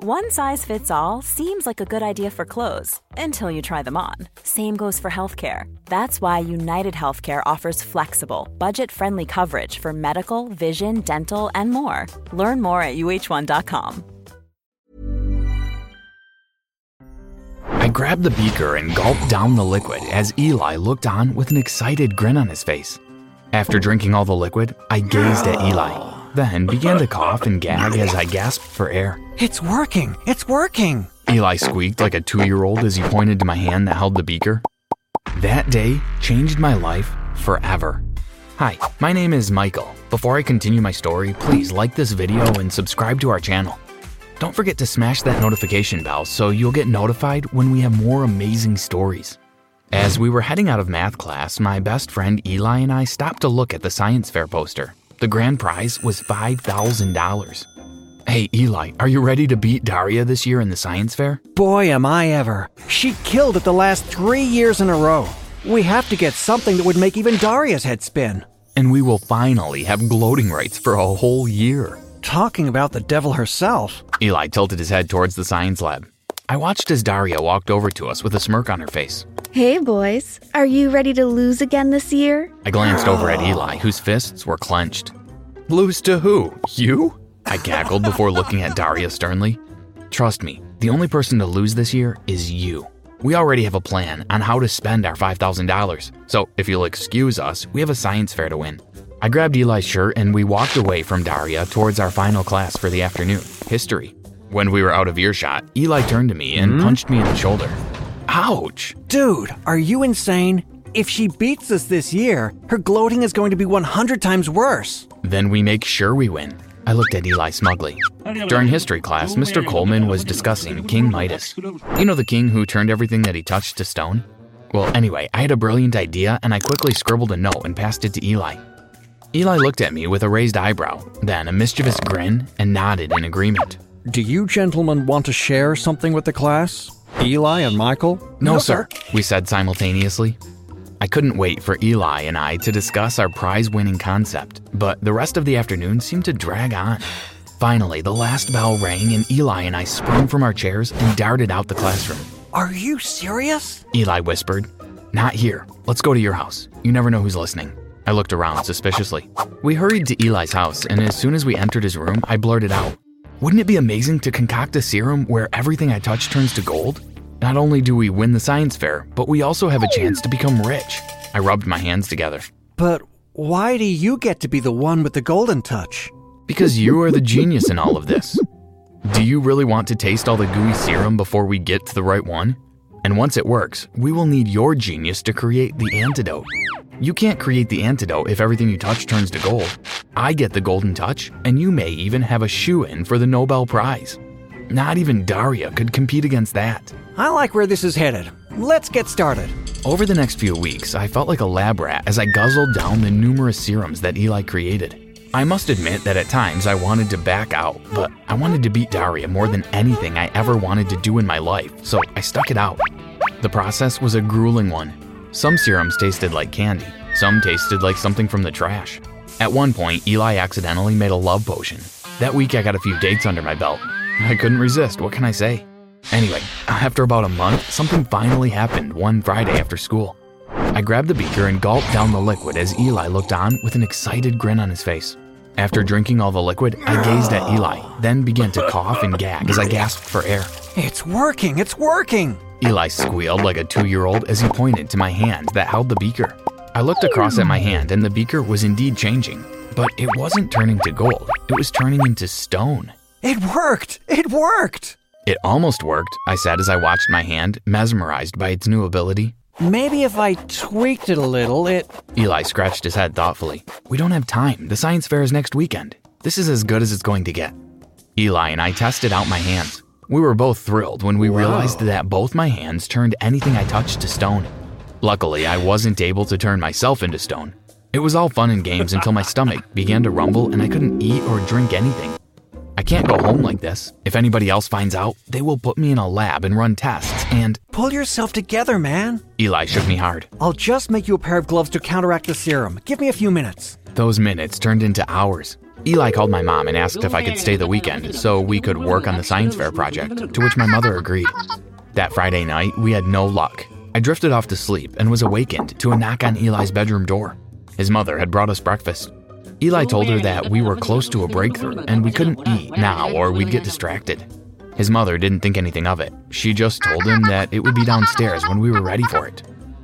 One size fits all seems like a good idea for clothes until you try them on. Same goes for healthcare. That's why United Healthcare offers flexible, budget-friendly coverage for medical, vision, dental, and more. Learn more at uh1.com. I grabbed the beaker and gulped down the liquid as Eli looked on with an excited grin on his face. After drinking all the liquid, I gazed at Eli, then began to cough and gag as I gasped for air. It's working! It's working! Eli squeaked like a two year old as he pointed to my hand that held the beaker. That day changed my life forever. Hi, my name is Michael. Before I continue my story, please like this video and subscribe to our channel. Don't forget to smash that notification bell so you'll get notified when we have more amazing stories. As we were heading out of math class, my best friend Eli and I stopped to look at the science fair poster. The grand prize was $5,000. Hey, Eli, are you ready to beat Daria this year in the science fair? Boy, am I ever. She killed it the last three years in a row. We have to get something that would make even Daria's head spin. And we will finally have gloating rights for a whole year. Talking about the devil herself. Eli tilted his head towards the science lab. I watched as Daria walked over to us with a smirk on her face. Hey, boys. Are you ready to lose again this year? I glanced over at Eli, whose fists were clenched. Lose to who? You? I cackled before looking at Daria sternly. Trust me, the only person to lose this year is you. We already have a plan on how to spend our $5,000, so if you'll excuse us, we have a science fair to win. I grabbed Eli's shirt and we walked away from Daria towards our final class for the afternoon history. When we were out of earshot, Eli turned to me and Hmm? punched me in the shoulder. Ouch! Dude, are you insane? If she beats us this year, her gloating is going to be 100 times worse. Then we make sure we win. I looked at Eli smugly. During history class, Mr. Coleman was discussing King Midas. You know the king who turned everything that he touched to stone? Well, anyway, I had a brilliant idea and I quickly scribbled a note and passed it to Eli. Eli looked at me with a raised eyebrow, then a mischievous grin, and nodded in agreement. Do you gentlemen want to share something with the class? Eli and Michael? No, sir, we said simultaneously. I couldn't wait for Eli and I to discuss our prize winning concept, but the rest of the afternoon seemed to drag on. Finally, the last bell rang and Eli and I sprung from our chairs and darted out the classroom. Are you serious? Eli whispered, Not here. Let's go to your house. You never know who's listening. I looked around suspiciously. We hurried to Eli's house, and as soon as we entered his room, I blurted out, Wouldn't it be amazing to concoct a serum where everything I touch turns to gold? Not only do we win the science fair, but we also have a chance to become rich. I rubbed my hands together. But why do you get to be the one with the golden touch? Because you are the genius in all of this. Do you really want to taste all the gooey serum before we get to the right one? And once it works, we will need your genius to create the antidote. You can't create the antidote if everything you touch turns to gold. I get the golden touch, and you may even have a shoe in for the Nobel Prize. Not even Daria could compete against that. I like where this is headed. Let's get started. Over the next few weeks, I felt like a lab rat as I guzzled down the numerous serums that Eli created. I must admit that at times I wanted to back out, but I wanted to beat Daria more than anything I ever wanted to do in my life, so I stuck it out. The process was a grueling one. Some serums tasted like candy, some tasted like something from the trash. At one point, Eli accidentally made a love potion. That week, I got a few dates under my belt. I couldn't resist, what can I say? Anyway, after about a month, something finally happened one Friday after school. I grabbed the beaker and gulped down the liquid as Eli looked on with an excited grin on his face. After drinking all the liquid, I gazed at Eli, then began to cough and gag as I gasped for air. It's working, it's working! Eli squealed like a two year old as he pointed to my hand that held the beaker. I looked across at my hand and the beaker was indeed changing, but it wasn't turning to gold, it was turning into stone. It worked! It worked! It almost worked, I said as I watched my hand, mesmerized by its new ability. Maybe if I tweaked it a little, it. Eli scratched his head thoughtfully. We don't have time. The science fair is next weekend. This is as good as it's going to get. Eli and I tested out my hands. We were both thrilled when we realized that both my hands turned anything I touched to stone. Luckily, I wasn't able to turn myself into stone. It was all fun and games until my stomach began to rumble and I couldn't eat or drink anything. I can't go home like this. If anybody else finds out, they will put me in a lab and run tests, and Pull yourself together, man. Eli shook me hard. I'll just make you a pair of gloves to counteract the serum. Give me a few minutes. Those minutes turned into hours. Eli called my mom and asked if I could stay the weekend so we could work on the science fair project, to which my mother agreed. That Friday night, we had no luck. I drifted off to sleep and was awakened to a knock on Eli's bedroom door. His mother had brought us breakfast. Eli told her that we were close to a breakthrough and we couldn't eat now or we'd get distracted. His mother didn't think anything of it. She just told him that it would be downstairs when we were ready for it.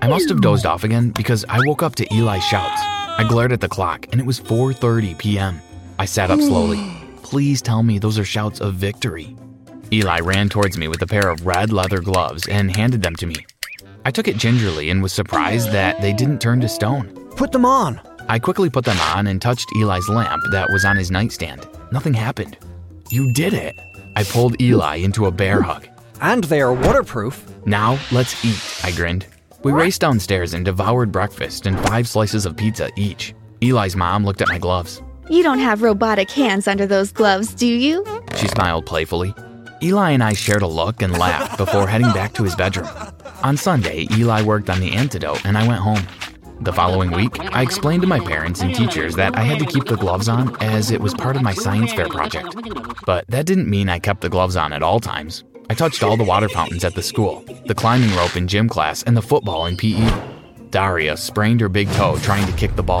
I must have dozed off again because I woke up to Eli's shouts. I glared at the clock and it was 4:30 p.m. I sat up slowly. Please tell me those are shouts of victory. Eli ran towards me with a pair of red leather gloves and handed them to me. I took it gingerly and was surprised that they didn't turn to stone. Put them on. I quickly put them on and touched Eli's lamp that was on his nightstand. Nothing happened. You did it. I pulled Eli into a bear hug. And they are waterproof. Now let's eat, I grinned. We raced downstairs and devoured breakfast and five slices of pizza each. Eli's mom looked at my gloves. You don't have robotic hands under those gloves, do you? She smiled playfully. Eli and I shared a look and laughed before heading back to his bedroom. On Sunday, Eli worked on the antidote and I went home. The following week, I explained to my parents and teachers that I had to keep the gloves on as it was part of my science fair project. But that didn't mean I kept the gloves on at all times. I touched all the water fountains at the school, the climbing rope in gym class, and the football in PE. Daria sprained her big toe trying to kick the ball.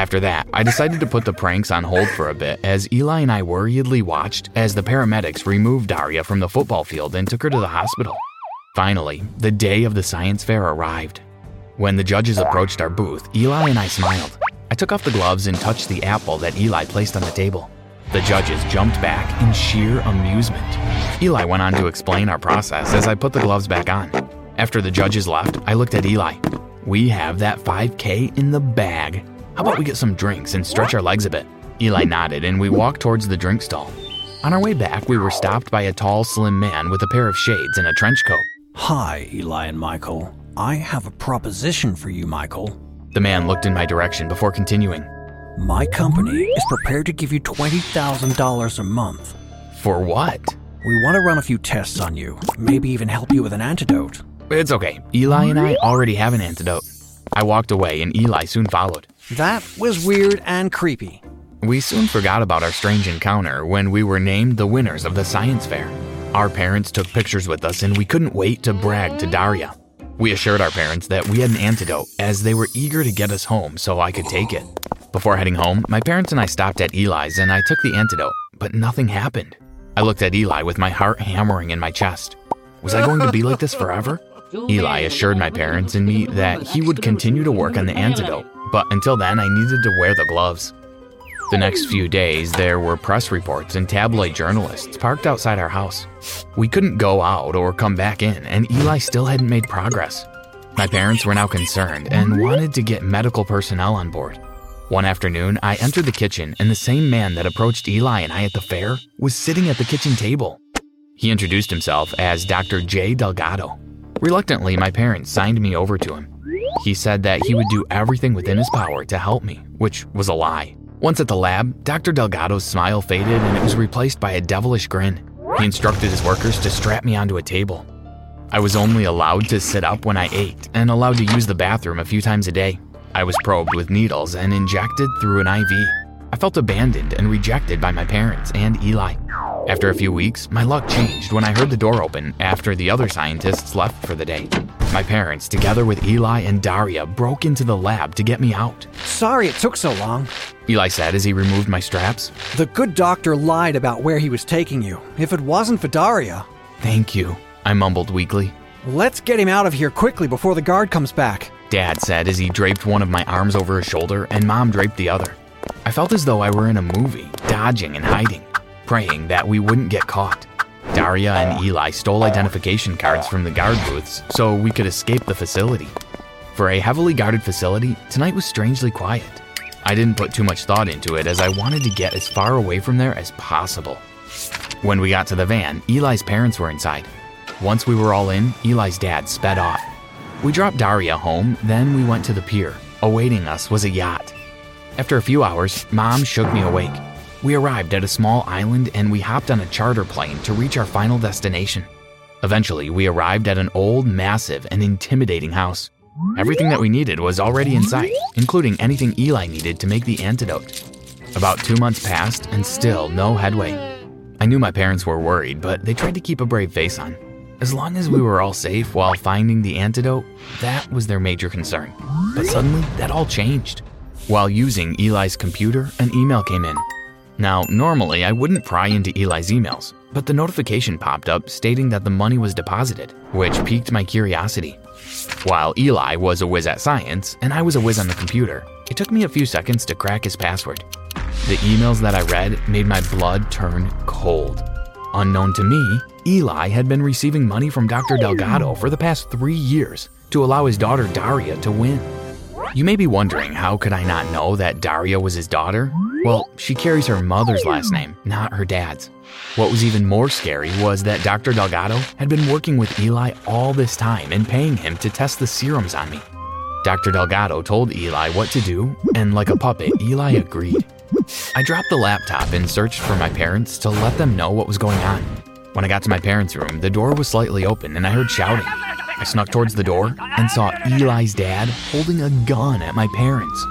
After that, I decided to put the pranks on hold for a bit as Eli and I worriedly watched as the paramedics removed Daria from the football field and took her to the hospital. Finally, the day of the science fair arrived. When the judges approached our booth, Eli and I smiled. I took off the gloves and touched the apple that Eli placed on the table. The judges jumped back in sheer amusement. Eli went on to explain our process as I put the gloves back on. After the judges left, I looked at Eli. We have that 5K in the bag. How about we get some drinks and stretch our legs a bit? Eli nodded and we walked towards the drink stall. On our way back, we were stopped by a tall, slim man with a pair of shades and a trench coat. Hi, Eli and Michael. I have a proposition for you, Michael. The man looked in my direction before continuing. My company is prepared to give you $20,000 a month. For what? We want to run a few tests on you, maybe even help you with an antidote. It's okay. Eli and I already have an antidote. I walked away and Eli soon followed. That was weird and creepy. We soon forgot about our strange encounter when we were named the winners of the science fair. Our parents took pictures with us and we couldn't wait to brag to Daria. We assured our parents that we had an antidote as they were eager to get us home so I could take it. Before heading home, my parents and I stopped at Eli's and I took the antidote, but nothing happened. I looked at Eli with my heart hammering in my chest. Was I going to be like this forever? Eli assured my parents and me that he would continue to work on the antidote, but until then, I needed to wear the gloves. The next few days, there were press reports and tabloid journalists parked outside our house. We couldn't go out or come back in, and Eli still hadn't made progress. My parents were now concerned and wanted to get medical personnel on board. One afternoon, I entered the kitchen, and the same man that approached Eli and I at the fair was sitting at the kitchen table. He introduced himself as Dr. J. Delgado. Reluctantly, my parents signed me over to him. He said that he would do everything within his power to help me, which was a lie. Once at the lab, Dr. Delgado's smile faded and it was replaced by a devilish grin. He instructed his workers to strap me onto a table. I was only allowed to sit up when I ate and allowed to use the bathroom a few times a day. I was probed with needles and injected through an IV. I felt abandoned and rejected by my parents and Eli. After a few weeks, my luck changed when I heard the door open after the other scientists left for the day. My parents, together with Eli and Daria, broke into the lab to get me out. Sorry it took so long. Eli said as he removed my straps. The good doctor lied about where he was taking you. If it wasn't for Daria. Thank you, I mumbled weakly. Let's get him out of here quickly before the guard comes back. Dad said as he draped one of my arms over his shoulder and Mom draped the other. I felt as though I were in a movie, dodging and hiding praying that we wouldn't get caught. Daria and oh. Eli stole oh. identification cards from the guard booths so we could escape the facility. For a heavily guarded facility, tonight was strangely quiet. I didn't put too much thought into it as I wanted to get as far away from there as possible. When we got to the van, Eli's parents were inside. Once we were all in, Eli's dad sped off. We dropped Daria home, then we went to the pier. Awaiting us was a yacht. After a few hours, mom shook me awake. We arrived at a small island and we hopped on a charter plane to reach our final destination. Eventually, we arrived at an old, massive, and intimidating house. Everything that we needed was already in sight, including anything Eli needed to make the antidote. About two months passed and still no headway. I knew my parents were worried, but they tried to keep a brave face on. As long as we were all safe while finding the antidote, that was their major concern. But suddenly, that all changed. While using Eli's computer, an email came in. Now, normally I wouldn't pry into Eli's emails, but the notification popped up stating that the money was deposited, which piqued my curiosity. While Eli was a whiz at science and I was a whiz on the computer, it took me a few seconds to crack his password. The emails that I read made my blood turn cold. Unknown to me, Eli had been receiving money from Dr. Delgado for the past three years to allow his daughter Daria to win. You may be wondering how could I not know that Daria was his daughter? Well, she carries her mother's last name, not her dad's. What was even more scary was that Dr. Delgado had been working with Eli all this time and paying him to test the serums on me. Dr. Delgado told Eli what to do, and like a puppet, Eli agreed. I dropped the laptop and searched for my parents to let them know what was going on. When I got to my parents' room, the door was slightly open and I heard shouting. I snuck towards the door and saw Eli's dad holding a gun at my parents.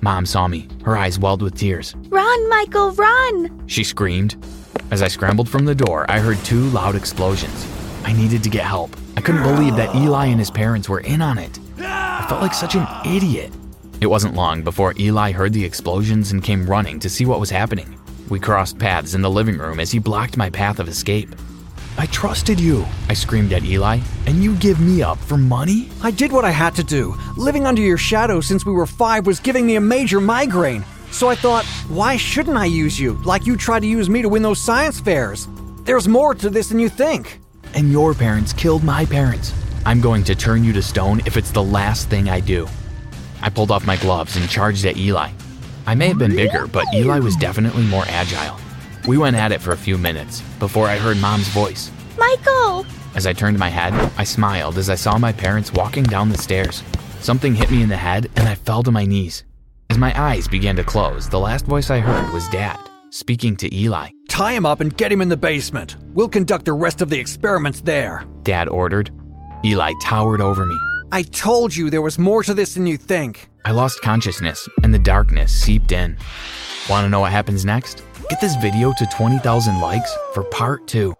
Mom saw me, her eyes welled with tears. Run, Michael, run! She screamed. As I scrambled from the door, I heard two loud explosions. I needed to get help. I couldn't believe that Eli and his parents were in on it. I felt like such an idiot. It wasn't long before Eli heard the explosions and came running to see what was happening. We crossed paths in the living room as he blocked my path of escape. I trusted you, I screamed at Eli, and you give me up for money? I did what I had to do. Living under your shadow since we were five was giving me a major migraine. So I thought, why shouldn't I use you, like you tried to use me to win those science fairs? There's more to this than you think. And your parents killed my parents. I'm going to turn you to stone if it's the last thing I do. I pulled off my gloves and charged at Eli. I may have been bigger, but Eli was definitely more agile. We went at it for a few minutes before I heard Mom's voice. Michael! As I turned my head, I smiled as I saw my parents walking down the stairs. Something hit me in the head and I fell to my knees. As my eyes began to close, the last voice I heard was Dad, speaking to Eli. Tie him up and get him in the basement. We'll conduct the rest of the experiments there. Dad ordered. Eli towered over me. I told you there was more to this than you think. I lost consciousness and the darkness seeped in. Want to know what happens next? Get this video to 20,000 likes for part two.